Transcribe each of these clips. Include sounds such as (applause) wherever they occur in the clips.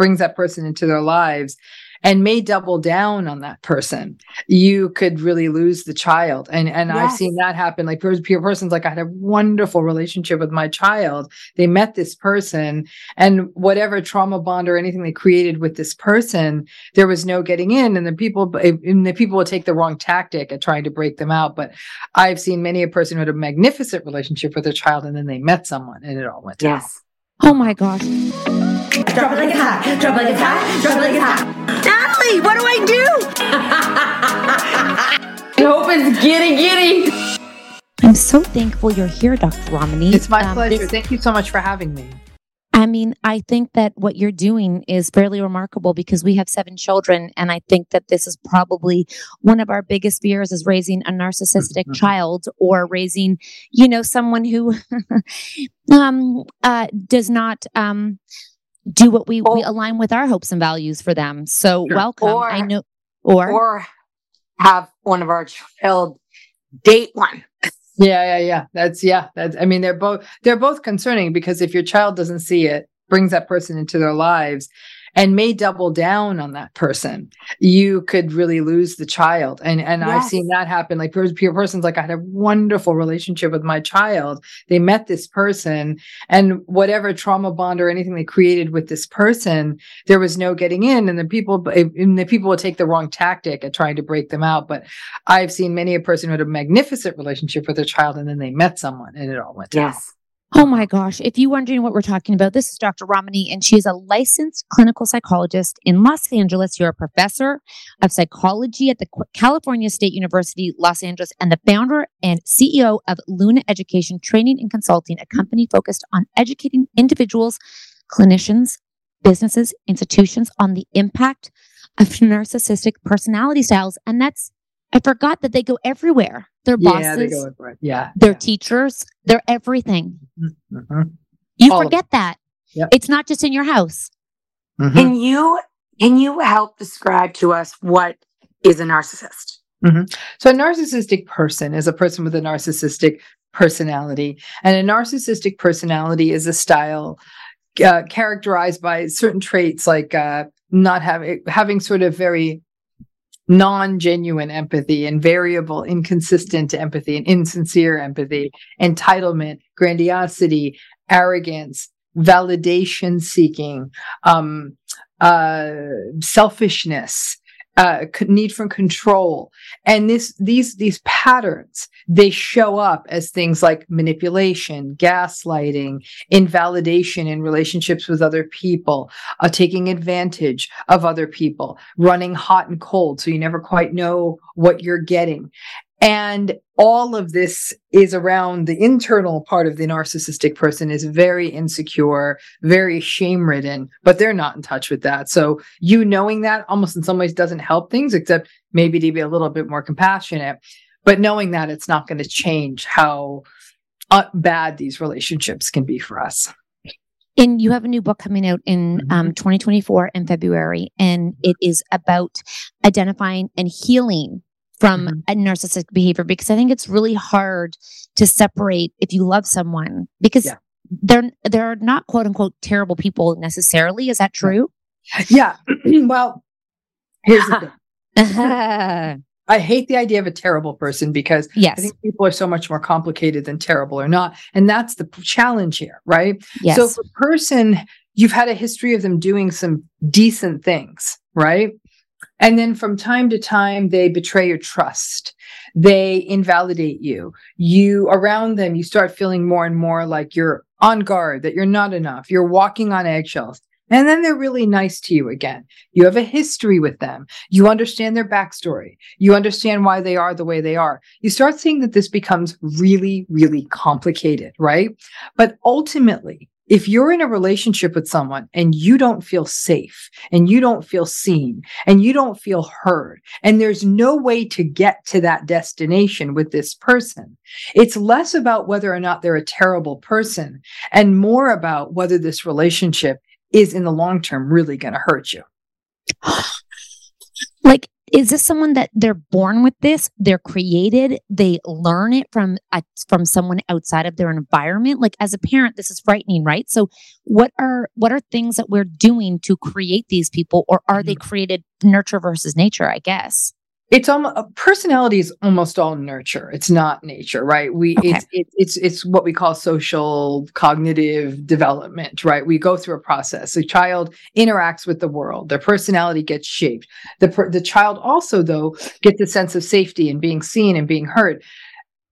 brings that person into their lives and may double down on that person, you could really lose the child. And and yes. I've seen that happen. Like your person's like, I had a wonderful relationship with my child. They met this person, and whatever trauma bond or anything they created with this person, there was no getting in. And the people eh, and the people would take the wrong tactic at trying to break them out. But I've seen many a person who had a magnificent relationship with their child, and then they met someone, and it all went down. Yes. Oh my gosh. Drop it like a hat. Drop it like a hat. Drop it like a hat. Natalie, what do I do? I (laughs) hope it's giddy giddy. I'm so thankful you're here, Dr. Ramani. It's my um, pleasure. Thank you so much for having me. I mean, I think that what you're doing is fairly remarkable because we have seven children. And I think that this is probably one of our biggest fears is raising a narcissistic mm-hmm. child or raising, you know, someone who (laughs) um, uh, does not um, do what we, or, we align with our hopes and values for them. So sure. welcome. Or, I know, or, or have one of our child date one. Yeah, yeah, yeah. That's yeah. That's I mean, they're both they're both concerning because if your child doesn't see it, brings that person into their lives, and may double down on that person, you could really lose the child. And and yes. I've seen that happen. Like your person's like, I had a wonderful relationship with my child. They met this person, and whatever trauma bond or anything they created with this person, there was no getting in. And the people eh, and the people would take the wrong tactic at trying to break them out. But I've seen many a person who had a magnificent relationship with their child, and then they met someone, and it all went down. Oh my gosh. If you're wondering what we're talking about, this is Dr. Ramani, and she is a licensed clinical psychologist in Los Angeles. You're a professor of psychology at the California State University, Los Angeles, and the founder and CEO of Luna Education Training and Consulting, a company focused on educating individuals, clinicians, businesses, institutions on the impact of narcissistic personality styles. And that's I forgot that they go everywhere. Their bosses, yeah, they go everywhere. Yeah, their yeah. teachers, they're everything. Mm-hmm. You All forget that. Yep. It's not just in your house. Mhm. Can you can you help describe to us what is a narcissist? So, a narcissistic person is a person with a narcissistic personality, and a narcissistic personality is a style uh, characterized by certain traits like uh, not having having sort of very non-genuine empathy and variable inconsistent empathy and insincere empathy entitlement grandiosity arrogance validation seeking um, uh, selfishness uh, need for control. And this these these patterns they show up as things like manipulation gaslighting invalidation in relationships with other people uh, taking advantage of other people running hot and cold so you never quite know what you're getting and all of this is around the internal part of the narcissistic person is very insecure, very shame ridden, but they're not in touch with that. So you knowing that almost in some ways doesn't help things, except maybe to be a little bit more compassionate. But knowing that it's not going to change how uh, bad these relationships can be for us. And you have a new book coming out in Mm-hmm. um, 2024 in February, and it is about identifying and healing from Mhm. a narcissistic behavior because I think it's really hard to separate if you love someone because Yeah. they're they're not quote unquote terrible people necessarily. Is that true? Yeah. (clears throat) well, here's the thing. (laughs) I hate the idea of a terrible person because I think people are so much more complicated than terrible or not. And that's the challenge here, right? Yes. So if a person, you've had a history of them doing some decent things, right? And then from time to time, they betray your trust. They invalidate you. You around them, you start feeling more and more like you're on guard, that you're not enough. You're walking on eggshells. And then they're really nice to you again. You have a history with them. You understand their backstory. You understand why they are the way they are. You start seeing that this becomes really, really complicated, right? But ultimately, if you're in a relationship with someone and you don't feel safe and you don't feel seen and you don't feel heard, and there's no way to get to that destination with this person, it's less about whether or not they're a terrible person and more about whether this relationship is in the long term really going to hurt you. (gasps) like is this someone that they're born with this? They're created. They learn it from a, from someone outside of their environment. Like as a parent this is frightening right? So what are what are things that we're doing to create these people or are they mm-hmm. created nurture versus nature i guess it's almost uh, personality is almost all nurture. It's not nature right? We Okay. it's it, it's it's what we call social cognitive development right? We go through a process. A child interacts with the world. Their personality gets shaped. The the child also though gets a sense of safety and being seen and being heard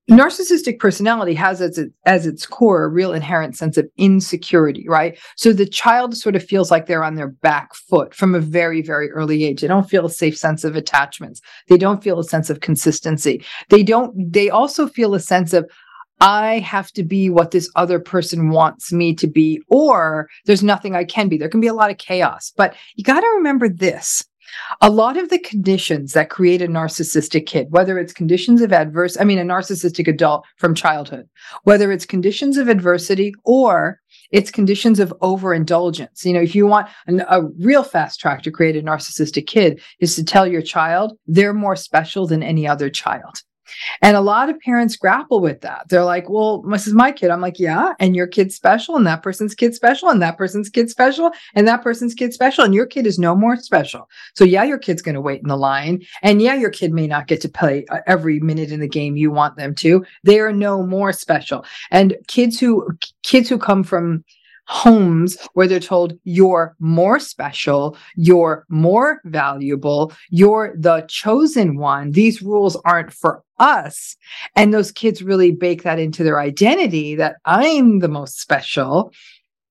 narcissistic personality has as its, as its core a real inherent sense of insecurity right? So the child sort of feels like they're on their back foot from a very very early age. They don't feel a safe sense of attachments. They don't feel a sense of consistency. They don't they also feel a sense of I have to be what this other person wants me to be, or there's nothing I can be. There can be a lot of chaos, but you got to remember this. A lot of the conditions that create a narcissistic kid, whether it's conditions of adverse, I mean, a narcissistic adult from childhood, whether it's conditions of adversity or it's conditions of overindulgence. You know, if you want an, a real fast track to create a narcissistic kid, is to tell your child they're more special than any other child. And a lot of parents grapple with that. They're like, well, this is my kid. I'm like, yeah. And your kid's special, and that person's kid special, and that person's kid special, and that person's kid special. And your kid is no more special. So, yeah, your kid's going to wait in the line. And yeah, your kid may not get to play uh, every minute in the game you want them to. They are no more special. And kids who, kids who come from, homes where they're told you're more special, you're more valuable, you're the chosen one. These rules aren't for us. And those kids really bake that into their identity that I'm the most special.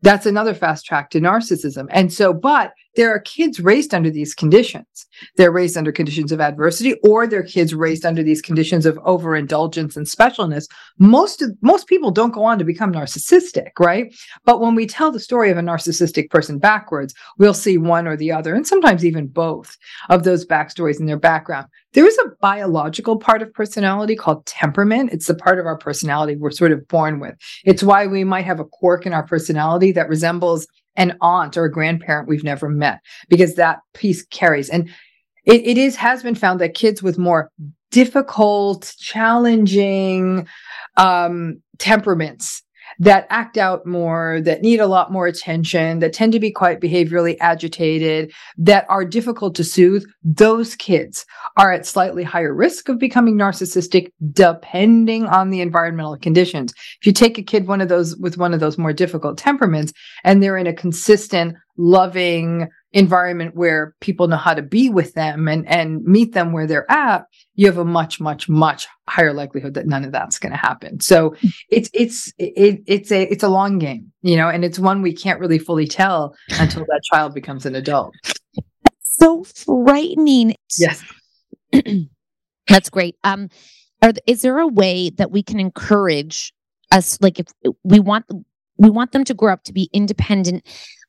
That's another fast track to narcissism. And so, but there are kids raised under these conditions. They're raised under conditions of adversity, or they're kids raised under these conditions of overindulgence and specialness. Most of, most people don't go on to become narcissistic, right? But when we tell the story of a narcissistic person backwards, we'll see one or the other, and sometimes even both of those backstories in their background. There is a biological part of personality called temperament. It's the part of our personality we're sort of born with. It's why we might have a quirk in our personality that resembles an aunt or a grandparent we've never met because that piece carries. And it, it is has been found that kids with more difficult, challenging um, temperaments that act out more, that need a lot more attention, that tend to be quite behaviorally agitated, that are difficult to soothe, those kids are at slightly higher risk of becoming narcissistic depending on the environmental conditions. If you take a kid one of those with one of those more difficult temperaments and they're in a consistent, loving, environment where people know how to be with them and and meet them where they're at you have a much much much higher likelihood that none of that's going to happen. So it's it's it, it's a it's a long game you know and it's one we can't really fully tell until that child becomes an adult. So frightening. Yes. (clears throat) That's great. Um are, is there a way that we can encourage us like if we want we want them to grow up to be independent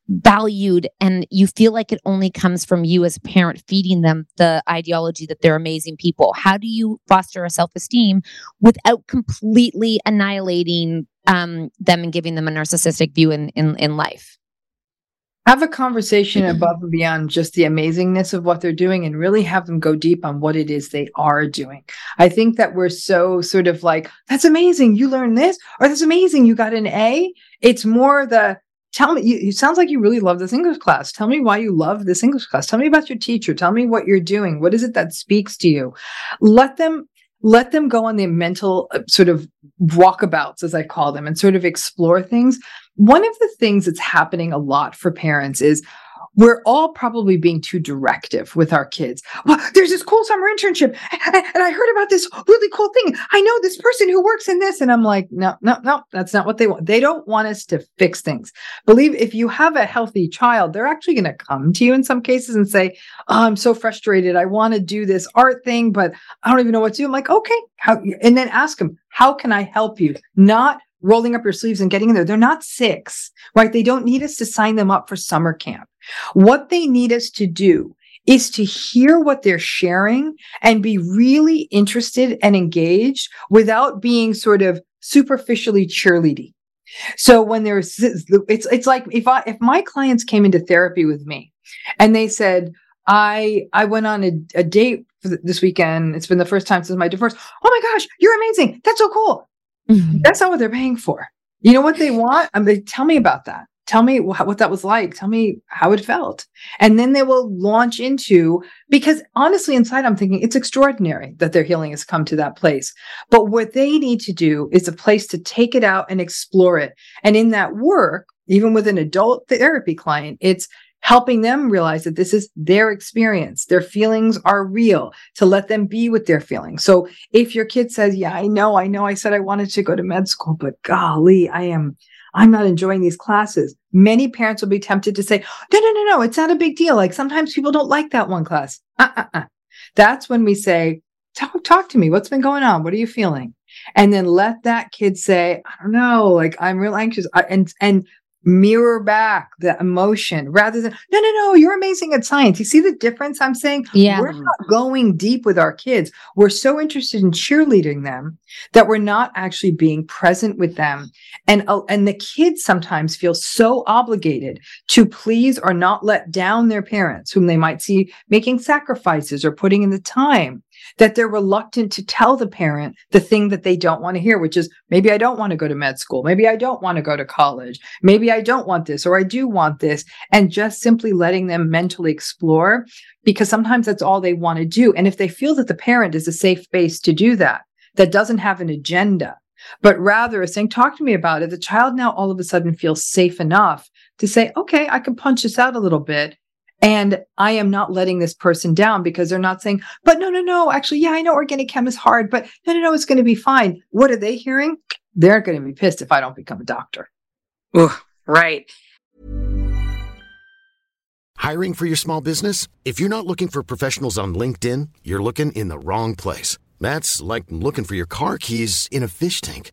valued and you feel like it only comes from you as a parent feeding them the ideology that they're amazing people how do you foster a self-esteem without completely annihilating um, them and giving them a narcissistic view in in, in life have a conversation above and beyond just the amazingness of what they're doing and really have them go deep on what it is they are doing. I think that we're so sort of like, that's amazing, you learned this, or that's amazing, you got an A. It's more the tell me you, it sounds like you really love this english class. Tell me why you love this english class. Tell me about your teacher. Tell me what you're doing. What is it that speaks to you? Let them let them go on their mental uh, sort of walkabouts as i call them and sort of explore things. One of the things that's happening a lot for parents is we're all probably being too directive with our kids. Well, there's this cool summer internship, and I heard about this really cool thing. I know this person who works in this, and I'm like, no, no, no, that's not what they want. They don't want us to fix things. Believe if you have a healthy child, they're actually going to come to you in some cases and say, oh, I'm so frustrated. I want to do this art thing, but I don't even know what to do. I'm like, okay, how? And then ask them, how can I help you? Not rolling up your sleeves and getting in there. They're not six, right? They don't need us to sign them up for summer camp. What they need us to do is to hear what they're sharing and be really interested and engaged without being sort of superficially cheerleading. So when there's it's it's like if I if my clients came into therapy with me and they said I I went on a, a date this weekend. It's been the first time since my divorce. Oh my gosh, you're amazing. That's so cool. Mm-hmm. That's not what they're paying for. You know what they want? I mean, tell me about that. Tell me wh- what that was like. Tell me how it felt. And then they will launch into, because honestly, inside I'm thinking it's extraordinary that their healing has come to that place. But what they need to do is a place to take it out and explore it. And in that work, even with an adult therapy client, it's helping them realize that this is their experience. Their feelings are real to let them be with their feelings. So if your kid says, Yeah, I know, I know, I said I wanted to go to med school, but golly, I am. I'm not enjoying these classes. Many parents will be tempted to say, no, no, no, no, it's not a big deal. Like sometimes people don't like that one class. Uh-uh-uh. That's when we say, talk, talk to me. What's been going on? What are you feeling? And then let that kid say, I don't know, like I'm real anxious. And, and mirror back the emotion rather than no no no you're amazing at science. You see the difference i'm saying? Yeah. We're not going deep with our kids. We're so interested in cheerleading them that we're not actually being present with them. And uh, and the kids sometimes feel so obligated to please or not let down their parents whom they might see making sacrifices or putting in the time that they're reluctant to tell the parent the thing that they don't want to hear, which is maybe I don't want to go to med school. Maybe I don't want to go to college. Maybe I don't want this or I do want this. And just simply letting them mentally explore because sometimes that's all they want to do. And if they feel that the parent is a safe base to do that, that doesn't have an agenda, but rather is saying, talk to me about it, the child now all of a sudden feels safe enough to say, okay, I can punch this out a little bit and I am not letting this person down because they're not saying, but no, no, no, actually, yeah, I know organic chem is hard, but no, no, no, it's going to be fine. What are they hearing? They're going to be pissed if I don't become a doctor. Ooh, right. Hiring for your small business? If you're not looking for professionals on LinkedIn, you're looking in the wrong place. That's like looking for your car keys in a fish tank.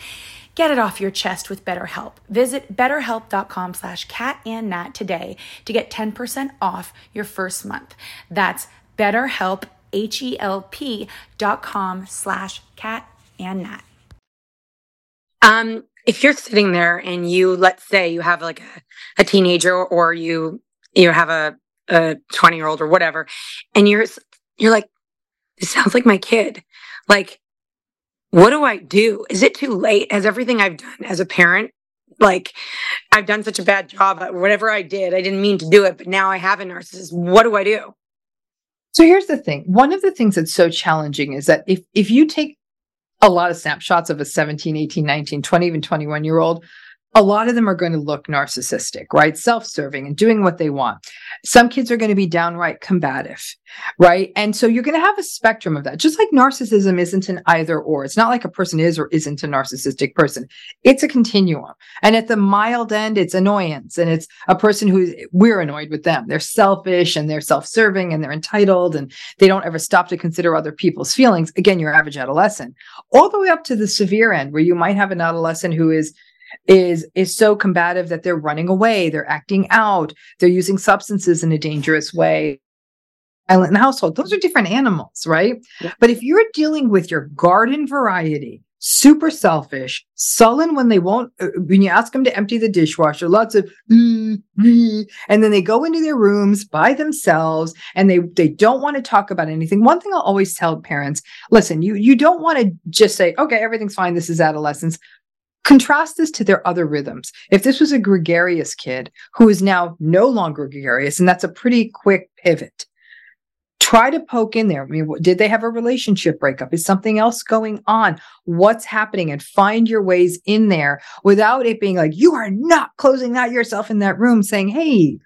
Get it off your chest with BetterHelp. Visit betterhelp.com slash catandnat today to get 10% off your first month. That's betterhelp, H-E-L-P dot com slash catandnat. Um, if you're sitting there and you, let's say you have like a, a teenager or you, you have a, a 20 year old or whatever, and you're, you're like, this sounds like my kid. Like, what do I do? Is it too late? Has everything I've done as a parent, like I've done such a bad job uh, whatever I did, I didn't mean to do it, but now I have a narcissist. What do I do? So here's the thing. One of the things that's so challenging is that if if you take a lot of snapshots of a 17, 18, 19, 20, even 21 year old, a lot of them are going to look narcissistic, right? Self serving and doing what they want. Some kids are going to be downright combative, right? And so you're going to have a spectrum of that. Just like narcissism isn't an either or. It's not like a person is or isn't a narcissistic person. It's a continuum. And at the mild end, it's annoyance. And it's a person who we're annoyed with them. They're selfish and they're self serving and they're entitled and they don't ever stop to consider other people's feelings. Again, your average adolescent, all the way up to the severe end where you might have an adolescent who is is is so combative that they're running away, they're acting out, they're using substances in a dangerous way. Violent in the household. Those are different animals, right? Yeah. But if you're dealing with your garden variety, super selfish, sullen when they won't, uh, when you ask them to empty the dishwasher, lots of, mm, mm, and then they go into their rooms by themselves and they, they don't want to talk about anything. One thing I'll always tell parents, listen, you, you don't want to just say, okay, everything's fine. This is adolescence. Contrast this to their other rhythms. If this was a gregarious kid who is now no longer gregarious, and that's a pretty quick pivot, try to poke in there. I mean, did they have a relationship breakup? Is something else going on? What's happening? And find your ways in there without it being like, you are not closing out yourself in that room saying, hey,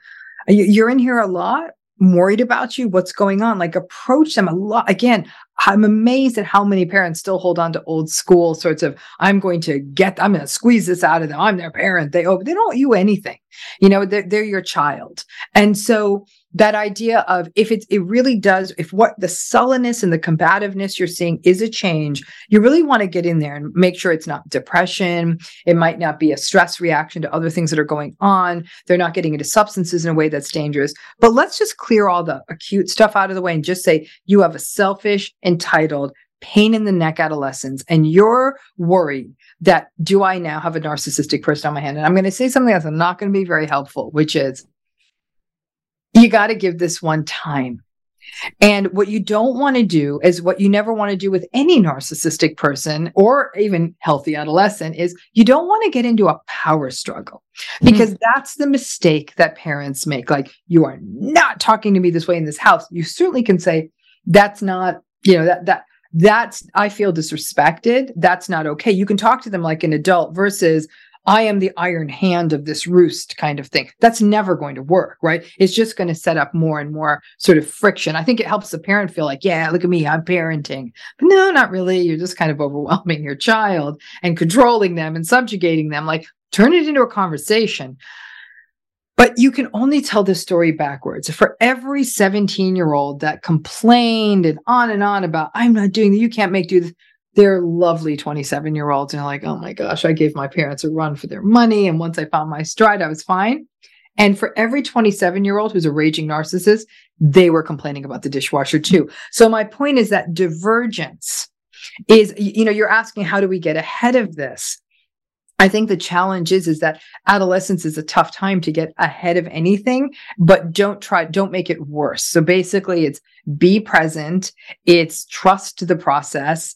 you're in here a lot. I'm worried about you. What's going on? Like approach them a lot. Again, I'm amazed at how many parents still hold on to old school sorts of, I'm going to get, I'm going to squeeze this out of them. I'm their parent. They, oh, they don't owe you anything. You know, they're, they're your child. And so that idea of if it's, it really does, if what the sullenness and the combativeness you're seeing is a change, you really want to get in there and make sure it's not depression. It might not be a stress reaction to other things that are going on. They're not getting into substances in a way that's dangerous. But let's just clear all the acute stuff out of the way and just say you have a selfish, entitled, pain in the neck adolescence and you're worried that do I now have a narcissistic person on my hand? And I'm going to say something that's not going to be very helpful, which is you got to give this one time. And what you don't want to do is what you never want to do with any narcissistic person or even healthy adolescent is you don't want to get into a power struggle because mm-hmm. that's the mistake that parents make. Like, you are not talking to me this way in this house. You certainly can say, that's not, you know, that, that, that's, I feel disrespected. That's not okay. You can talk to them like an adult versus, I am the iron hand of this roost kind of thing. That's never going to work, right? It's just going to set up more and more sort of friction. I think it helps the parent feel like, yeah, look at me, I'm parenting. But no, not really. You're just kind of overwhelming your child and controlling them and subjugating them. Like, turn it into a conversation. But you can only tell this story backwards. For every 17 year old that complained and on and on about, I'm not doing that, you can't make do this, they're lovely 27 year olds and like, oh my gosh, I gave my parents a run for their money. And once I found my stride, I was fine. And for every 27 year old who's a raging narcissist, they were complaining about the dishwasher too. So my point is that divergence is, you know, you're asking, how do we get ahead of this? I think the challenge is, is that adolescence is a tough time to get ahead of anything, but don't try, don't make it worse. So basically it's be present. It's trust the process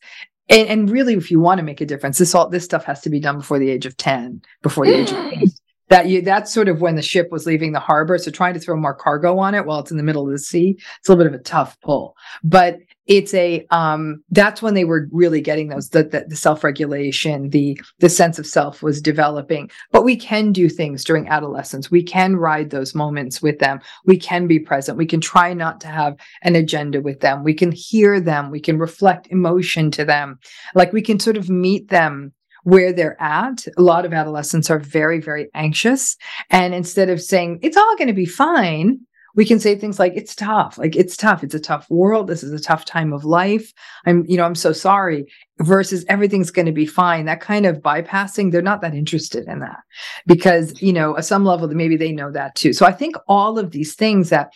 and, and really, if you want to make a difference, this all this stuff has to be done before the age of 10, before the age of mm. eight. That you that's sort of when the ship was leaving the harbor. So trying to throw more cargo on it while it's in the middle of the sea, it's a little bit of a tough pull. But it's a um that's when they were really getting those the, the, the self-regulation the the sense of self was developing. But we can do things during adolescence. We can ride those moments with them. We can be present. We can try not to have an agenda with them. We can hear them. We can reflect emotion to them. Like we can sort of meet them where they're at. A lot of adolescents are very, very anxious. And instead of saying, it's all going to be fine, we can say things like it's tough. Like it's tough. It's a tough world. This is a tough time of life. I'm you know i'm so sorry versus everything's going to be fine. That kind of bypassing they're not that interested in that because you know at some level maybe they know that too. So i think all of these things that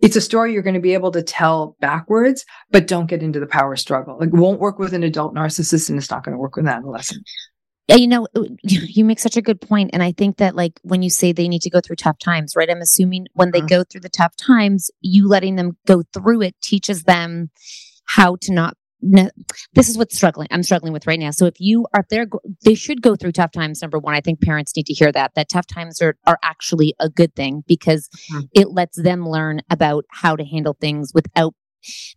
it's a story you're going to be able to tell backwards but don't get into the power struggle like it won't work with an adult narcissist and it's not going to work with an adolescent Yeah, you know you make such a good point and i think that like when you say they need to go through tough times right i'm assuming when they mm-hmm. go through the tough times you letting them go through it teaches them how to not this is what's struggling i'm struggling with right now so if you are there they should go through tough times number one i think parents need to hear that that tough times are, are actually a good thing because mm-hmm. it lets them learn about how to handle things without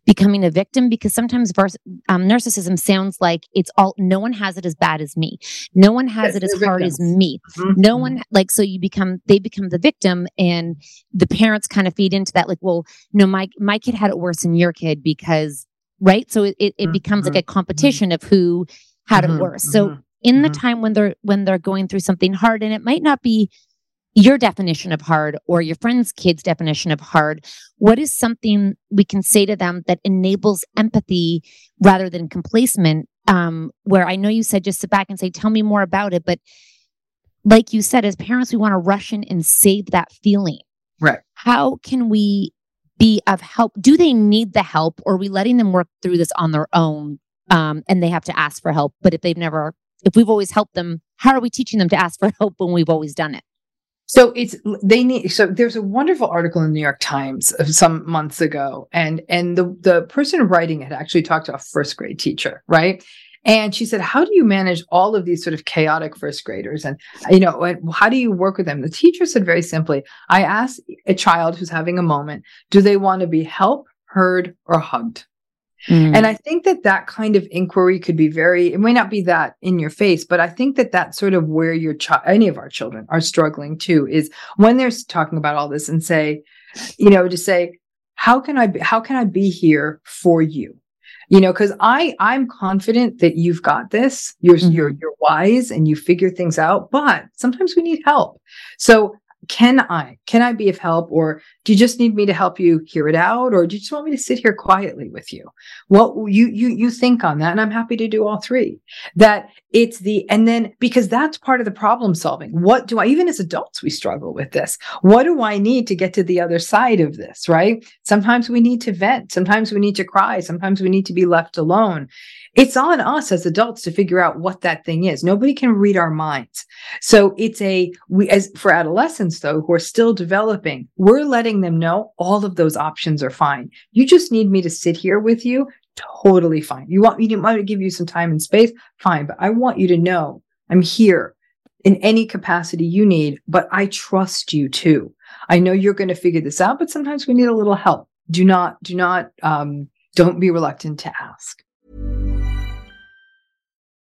becoming a victim because sometimes vers- um, narcissism sounds like it's all no one has it as bad as me no one has it as hard victims. as me mm-hmm. no one mm-hmm. like so you become they become the victim and the parents kind of feed into that like well no my my kid had it worse than your kid because right so it, it, it becomes mm-hmm. like a mm-hmm. competition of who had it mm-hmm. worse so mm-hmm. in the time when they're when they're going through something hard and it might not be your definition of hard or your friend's kid's definition of hard what is something we can say to them that enables empathy rather than complacement um, where i know you said just sit back and say tell me more about it but like you said as parents we want to rush in and save that feeling right how can we be of help? Do they need the help or are we letting them work through this on their own um, and they have to ask for help? But if they've never if we've always helped them how are we teaching them to ask for (laughs) help when we've always done it? So it's they need so there's a wonderful article in the New York Times some months ago and and the the person writing it actually talked to a first grade teacher, right? And she said, How do you manage all of these sort of chaotic first graders? And, you know, how do you work with them? The teacher said very simply, I ask a child who's having a moment, do they want to be helped, heard, or hugged? Mm. And I think that that kind of inquiry could be very, it may not be that in your face, but I think that that's sort of where your child, any of our children are struggling too, is when they're talking about all this and say, you know, to say, how can I be, how can I be here for you? You know because i i'm confident that you've got this you're mm-hmm. you're you're wise and you figure things out but sometimes we need help so can I? Can I be of help? Or do you just need me to help you hear it out? Or do you just want me to sit here quietly with you? What you you you think on that? And I'm happy to do all three. That it's the and then because that's part of the problem solving. What do I even as adults we struggle with this? What do I need to get to the other side of this, right? Sometimes we need to vent, sometimes we need to cry, sometimes we need to be left alone it's on us as adults to figure out what that thing is. Nobody can read our minds. So it's a, we, as for adolescents though, who are still developing, we're letting them know all of those options are fine. You just need me to sit here with you. Totally fine. You want me to, want to give you some time and space? Fine. But I want you to know I'm here in any capacity you need, but I trust you too. I know you're going to figure this out, but sometimes we need a little help. Do not, do not, um, don't be reluctant to ask.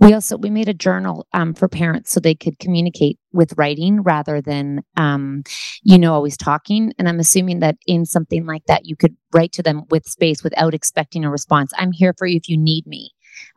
We also we made a journal um, for parents so they could communicate with writing rather than um, you know always talking. And I'm assuming that in something like that, you could write to them with space without expecting a response. I'm here for you if you need me.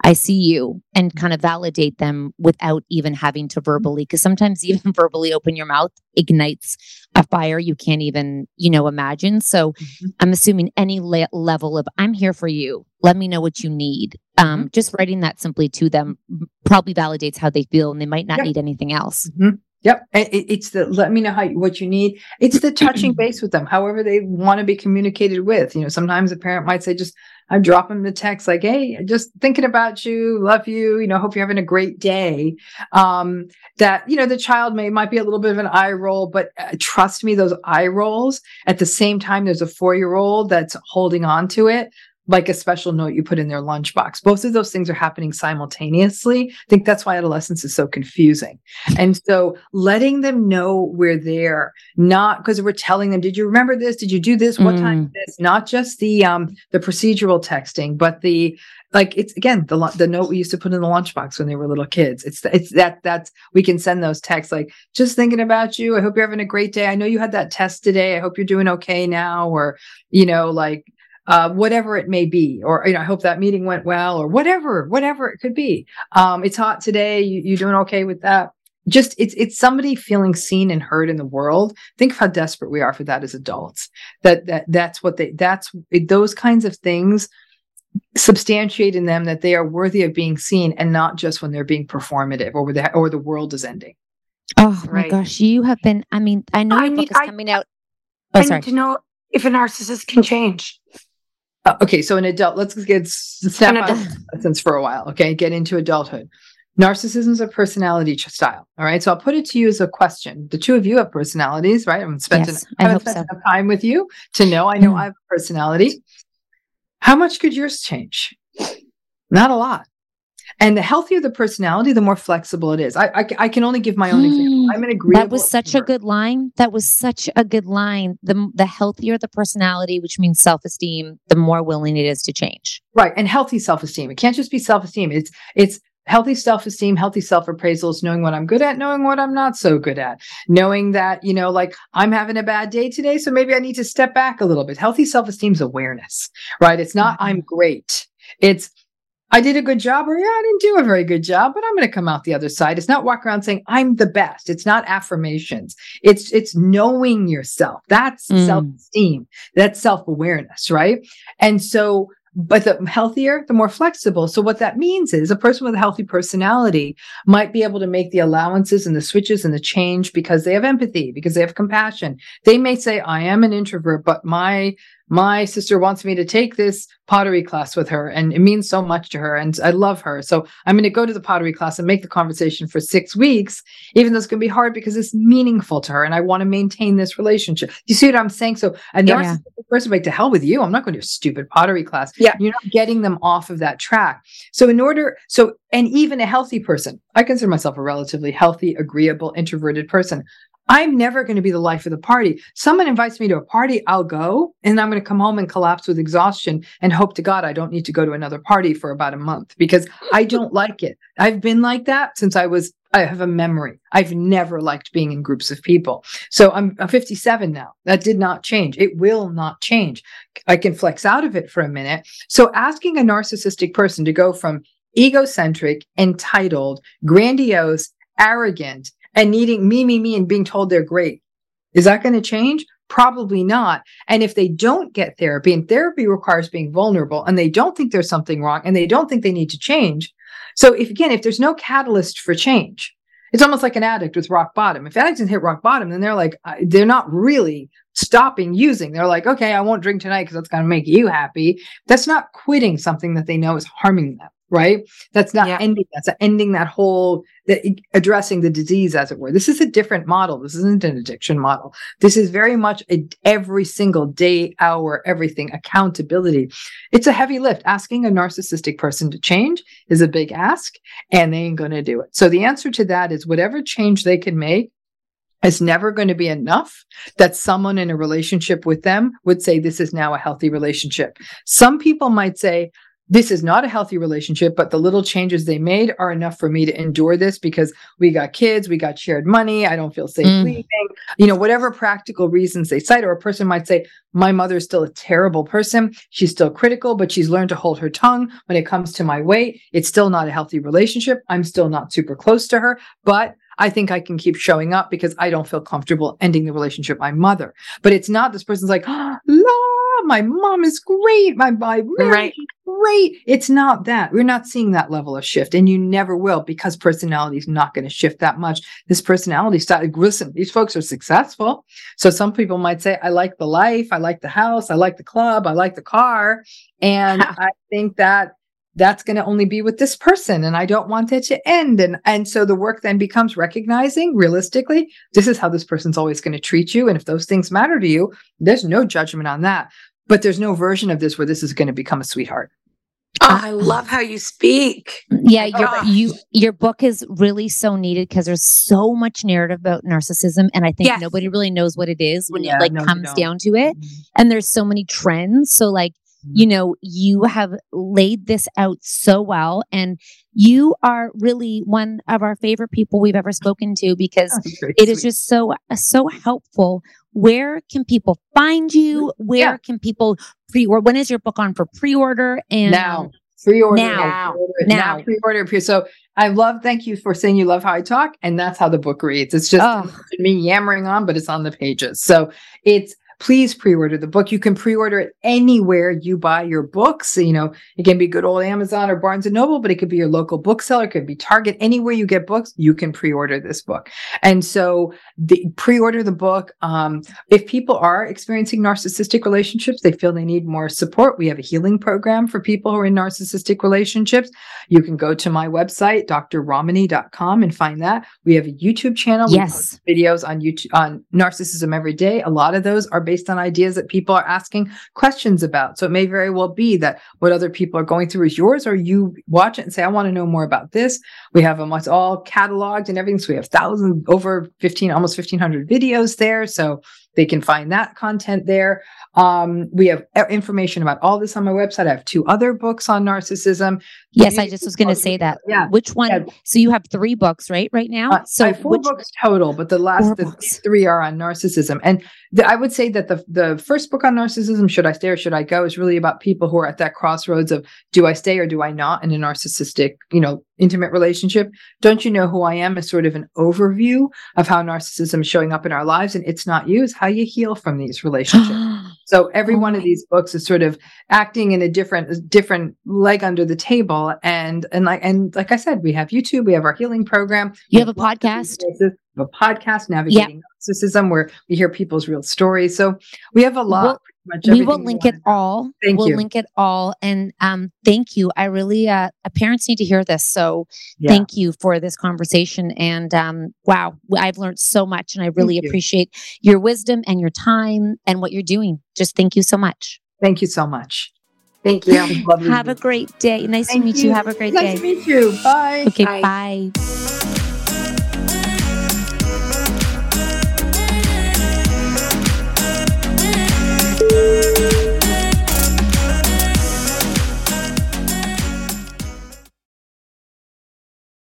I see you and kind of validate them without even having to verbally, because sometimes (laughs) even verbally open your mouth ignites a fire you can't even, you know, imagine. So mm-hmm. I'm assuming any le- level of I'm here for you. Let me know what you need. Um, mm-hmm. Just writing that simply to them probably validates how they feel and they might not need anything else. Mm-hmm. Yep. It's the let me know how what you need. It's the touching (clears throat) base with them, however they want to be communicated with. You know, sometimes a parent might say, just I drop them the text like, "Hey, just thinking about you, love you. You know, hope you're having a great day." Um, that you know, the child may might be a little bit of an eye roll, but uh, trust me, those eye rolls at the same time, there's a four year old that's holding on to it like a special note you put in their lunchbox. Both of those things are happening simultaneously. I think that's why adolescence is so confusing. And so letting them know we're there, not because we're telling them, did you remember this? Did you do this? What mm. time this? Not just the um the procedural texting, but the like it's again the the note we used to put in the lunchbox when they were little kids. It's it's that that's we can send those texts like just thinking about you. I hope you're having a great day. I know you had that test today. I hope you're doing okay now. Or you know like uh, whatever it may be, or you know, I hope that meeting went well, or whatever, whatever it could be. Um, it's hot today. You, you doing okay with that? Just it's it's somebody feeling seen and heard in the world. Think of how desperate we are for that as adults. That that that's what they that's those kinds of things substantiate in them that they are worthy of being seen and not just when they're being performative or the or the world is ending. Oh right. my gosh, you have been. I mean, I know I your need, book is I, coming out. Oh, I sorry. need to know if a narcissist can change. Uh, okay, so an adult. Let's get snap out adolescence for a while. Okay, get into adulthood. Narcissism is a personality style. All right, so I'll put it to you as a question. The two of you have personalities, right? I'm spent, yes, an, I haven't spent so. enough time with you to know. I know mm. I have a personality. How much could yours change? Not a lot. And the healthier the personality, the more flexible it is. I, I, I can only give my own example. I'm an agreeable. That was such a good line. That was such a good line. The the healthier the personality, which means self esteem, the more willing it is to change. Right, and healthy self esteem. It can't just be self esteem. It's it's healthy self esteem, healthy self-appraisals knowing what I'm good at, knowing what I'm not so good at, knowing that, you know, like I'm having a bad day today. So maybe I need to step back a little bit. Healthy self esteem is awareness, right? It's not, mm-hmm. I'm great. It's, I did a good job, or yeah, I didn't do a very good job, but I'm going to come out the other side. It's not walk around saying I'm the best. It's not affirmations. It's it's knowing yourself. That's mm. self esteem. That's self awareness, right? And so but the healthier, the more flexible. So what that means is a person with a healthy personality might be able to make the allowances and the switches and the change because they have empathy, because they have compassion. They may say, I am an introvert, but my my sister wants me to take this pottery class with her and it means so much to her and I love her. So I'm going to go to the pottery class and make the conversation for 6 weeks even though it's going to be hard because it's meaningful to her and I want to maintain this relationship. You see what I'm saying? So a yeah. narcissistic person like to hell with you. I'm not going to a stupid pottery class. Yeah. You're not getting them off of that track. So in order so and even a healthy person, I consider myself a relatively healthy, agreeable, introverted person. I'm never going to be the life of the party. Someone invites me to a party, I'll go, and I'm going to come home and collapse with exhaustion and hope to God I don't need to go to another party for about a month because I don't (laughs) like it. I've been like that since I was, I have a memory. I've never liked being in groups of people. So I'm, I'm 57 now. That did not change. It will not change. I can flex out of it for a minute. So asking a narcissistic person to go from egocentric, entitled, grandiose, arrogant, and needing me, me, me, and being told they're great. Is that going to change? Probably not. And if they don't get therapy, and therapy requires being vulnerable, and they don't think there's something wrong, and they don't think they need to change. So, if again, if there's no catalyst for change, it's almost like an addict with rock bottom. If addicts hit rock bottom, then they're like, uh, they're not really stopping using. They're like, okay, I won't drink tonight because that's going to make you happy. That's not quitting something that they know is harming them right? That's not yeah. ending. That's ending that whole the, addressing the disease, as it were. This is a different model. This isn't an addiction model. This is very much a every single day, hour, everything accountability. It's a heavy lift. Asking a narcissistic person to change is a big ask, and they ain't going to do it. So the answer to that is whatever change they can make is never going to be enough that someone in a relationship with them would say this is now a healthy relationship. Some people might say, this is not a healthy relationship, but the little changes they made are enough for me to endure this because we got kids, we got shared money, I don't feel safe mm. leaving, you know, whatever practical reasons they cite. Or a person might say, My mother's still a terrible person. She's still critical, but she's learned to hold her tongue when it comes to my weight. It's still not a healthy relationship. I'm still not super close to her, but I think I can keep showing up because I don't feel comfortable ending the relationship with my mother. But it's not this person's like, oh, my mom is great. My, my marriage right. is great. It's not that. We're not seeing that level of shift. And you never will because personality is not going to shift that much. This personality style, listen, these folks are successful. So some people might say, I like the life. I like the house. I like the club. I like the car. And (laughs) I think that that's going to only be with this person and i don't want it to end and and so the work then becomes recognizing realistically this is how this person's always going to treat you and if those things matter to you there's no judgment on that but there's no version of this where this is going to become a sweetheart Oh, I love how you speak. Yeah, your oh. you your book is really so needed because there's so much narrative about narcissism, and I think yes. nobody really knows what it is when yeah, it like no, comes down to it. Mm-hmm. And there's so many trends. So like you know, you have laid this out so well. And you are really one of our favorite people we've ever spoken to because oh, it is just so, so helpful. Where can people find you? Mm-hmm. Where yeah. can people pre or when is your book on for pre order? And now, pre order now, now, pre order. pre- So I love, thank you for saying you love how I talk. And that's how the book reads. It's just oh. me yammering on, but it's on the pages. So it's, please pre-order the book. You can pre-order it anywhere you buy your books. You know, it can be good old Amazon or Barnes and Noble, but it could be your local bookseller, it could be Target, anywhere you get books, you can pre-order this book. And so the pre-order the book. Um, if people are experiencing narcissistic relationships, they feel they need more support. We have a healing program for people who are in narcissistic relationships. You can go to my website, drramani.com and find that. We have a YouTube channel. Yes. videos on YouTube on narcissism every day. A lot of those are based based on ideas that people are asking questions about. So it may very well be that what other people are going through is yours, or you watch it and say, I want to know more about this. We have them it's all cataloged and everything. So we have thousands, over 15, almost 1500 videos there. So they can find that content there. Um, we have information about all this on my website. I have two other books on narcissism. Yes, I just was going to say that. Yeah. Which one? Yeah. So you have three books, right? Right now. Uh, so four which, books total, but the last the three are on narcissism. And the, I would say that the the first book on narcissism, should I stay or should I go, is really about people who are at that crossroads of do I stay or do I not in a narcissistic, you know, intimate relationship. Don't you know who I am? Is sort of an overview of how narcissism is showing up in our lives, and it's not you. Is how you heal from these relationships. (gasps) (laughs) So every one of these books is sort of acting in a different different leg under the table. And and like and like I said, we have YouTube, we have our healing program. You have, a podcast. a podcast, navigating yep. Narcissism, where we hear people's real stories. So we have a lot. Well, we will link it all. Thank we'll you. link it all. And um, thank you. I really, uh, parents need to hear this. So yeah. thank you for this conversation. And um, wow, I've learned so much and I really you. appreciate your wisdom and your time and what you're doing. Just thank you so much. Thank you so much. Thank you. Have a great day. Nice thank to meet you. you. Have a great nice day. Nice to meet you. Bye. Okay, bye. bye.